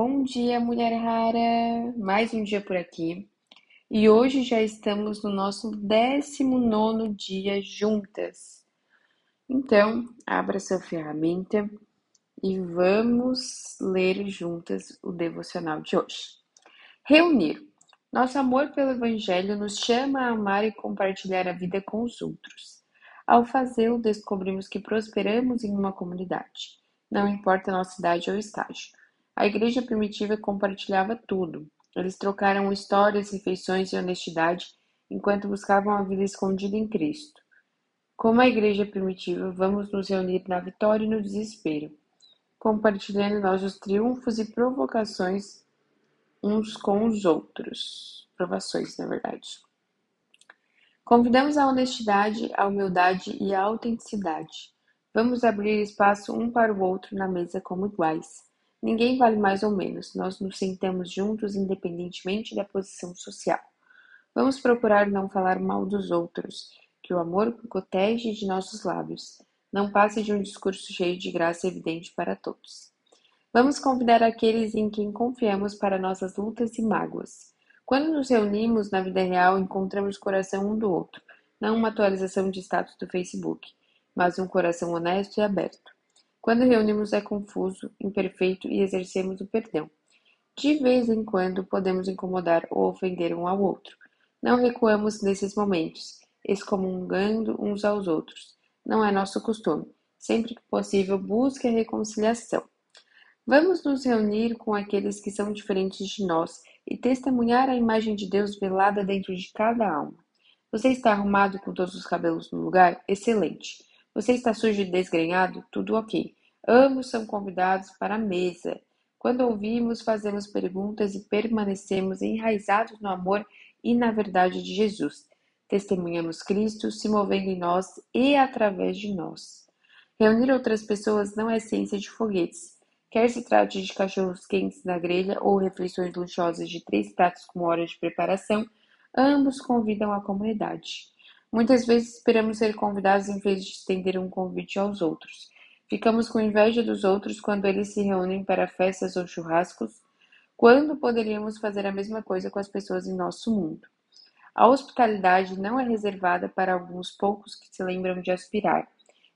Bom dia, mulher rara! Mais um dia por aqui. E hoje já estamos no nosso 19 dia juntas. Então, abra sua ferramenta e vamos ler juntas o devocional de hoje. Reunir. Nosso amor pelo Evangelho nos chama a amar e compartilhar a vida com os outros. Ao fazê-lo, descobrimos que prosperamos em uma comunidade, não importa a nossa idade ou estágio. A igreja primitiva compartilhava tudo. Eles trocaram histórias, refeições e honestidade enquanto buscavam a vida escondida em Cristo. Como a igreja primitiva, vamos nos reunir na vitória e no desespero, compartilhando nossos triunfos e provocações uns com os outros. Provações, na verdade. Convidamos a honestidade, a humildade e a autenticidade. Vamos abrir espaço um para o outro na mesa como iguais. Ninguém vale mais ou menos, nós nos sentamos juntos independentemente da posição social. Vamos procurar não falar mal dos outros, que o amor protege de nossos lábios. Não passe de um discurso cheio de graça evidente para todos. Vamos convidar aqueles em quem confiamos para nossas lutas e mágoas. Quando nos reunimos na vida real, encontramos coração um do outro, não uma atualização de status do Facebook, mas um coração honesto e aberto. Quando reunimos é confuso, imperfeito e exercemos o perdão. De vez em quando podemos incomodar ou ofender um ao outro. Não recuamos nesses momentos, excomungando uns aos outros. Não é nosso costume. Sempre que possível, busque a reconciliação. Vamos nos reunir com aqueles que são diferentes de nós e testemunhar a imagem de Deus velada dentro de cada alma. Você está arrumado com todos os cabelos no lugar? Excelente. Você está sujo e desgrenhado? Tudo ok. Ambos são convidados para a mesa. Quando ouvimos, fazemos perguntas e permanecemos enraizados no amor e na verdade de Jesus. Testemunhamos Cristo se movendo em nós e através de nós. Reunir outras pessoas não é ciência de foguetes Quer se trate de cachorros quentes na grelha ou refeições luxuosas de três pratos com horas de preparação, ambos convidam a comunidade. Muitas vezes esperamos ser convidados em vez de estender um convite aos outros. Ficamos com inveja dos outros quando eles se reúnem para festas ou churrascos, quando poderíamos fazer a mesma coisa com as pessoas em nosso mundo. A hospitalidade não é reservada para alguns poucos que se lembram de aspirar,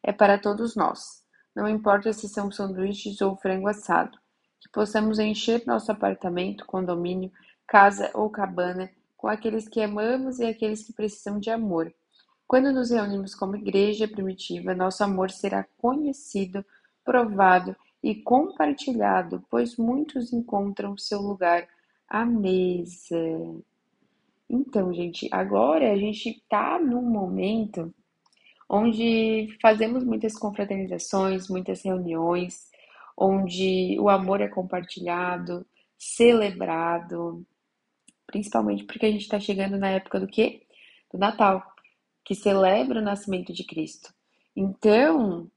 é para todos nós. Não importa se são sanduíches ou frango assado. Que possamos encher nosso apartamento, condomínio, casa ou cabana com aqueles que amamos e aqueles que precisam de amor. Quando nos reunimos como igreja primitiva, nosso amor será conhecido, provado e compartilhado, pois muitos encontram seu lugar à mesa. Então, gente, agora a gente está num momento onde fazemos muitas confraternizações, muitas reuniões, onde o amor é compartilhado, celebrado, principalmente porque a gente está chegando na época do quê? Do Natal, que celebra o nascimento de Cristo. Então,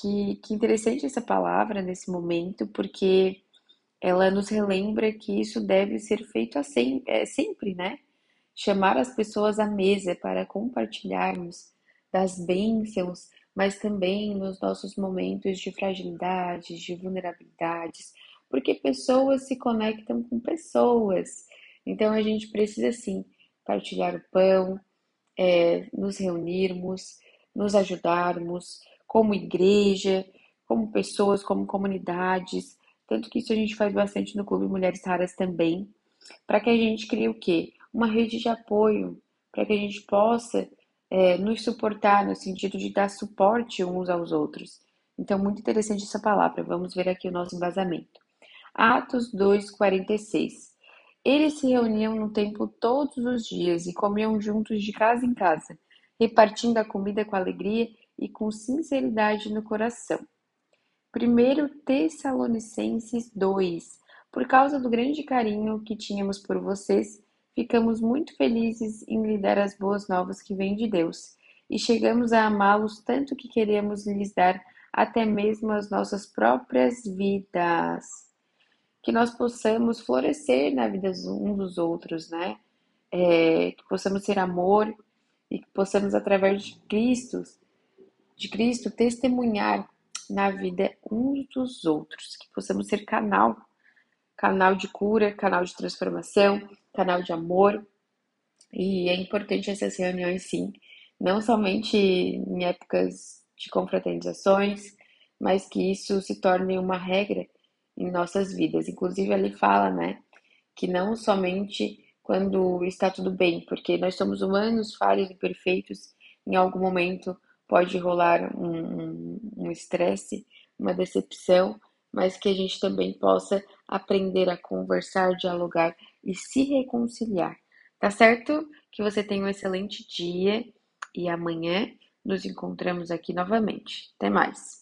que, que interessante essa palavra nesse momento, porque ela nos relembra que isso deve ser feito assim, é, sempre, né? Chamar as pessoas à mesa para compartilharmos das bênçãos, mas também nos nossos momentos de fragilidades, de vulnerabilidades, porque pessoas se conectam com pessoas. Então a gente precisa sim partilhar o pão, é, nos reunirmos, nos ajudarmos como igreja, como pessoas, como comunidades. Tanto que isso a gente faz bastante no Clube Mulheres Raras também, para que a gente crie o quê? Uma rede de apoio, para que a gente possa é, nos suportar no sentido de dar suporte uns aos outros. Então, muito interessante essa palavra. Vamos ver aqui o nosso embasamento. Atos 2:46. Eles se reuniam no templo todos os dias e comiam juntos de casa em casa, repartindo a comida com alegria e com sinceridade no coração. 1 Tessalonicenses 2. Por causa do grande carinho que tínhamos por vocês, Ficamos muito felizes em lhe dar as boas novas que vêm de Deus, e chegamos a amá-los tanto que queremos lhes dar até mesmo as nossas próprias vidas. Que nós possamos florescer na vida uns dos outros, né? É, que possamos ser amor e que possamos, através de Cristo, de Cristo, testemunhar na vida uns dos outros, que possamos ser canal canal de cura, canal de transformação, canal de amor. E é importante essas reuniões, sim, não somente em épocas de confraternizações, mas que isso se torne uma regra em nossas vidas. Inclusive, ele fala, né, que não somente quando está tudo bem, porque nós somos humanos, falhos e perfeitos, em algum momento pode rolar um estresse, um, um uma decepção, mas que a gente também possa aprender a conversar, dialogar e se reconciliar. Tá certo? Que você tenha um excelente dia e amanhã nos encontramos aqui novamente. Até mais!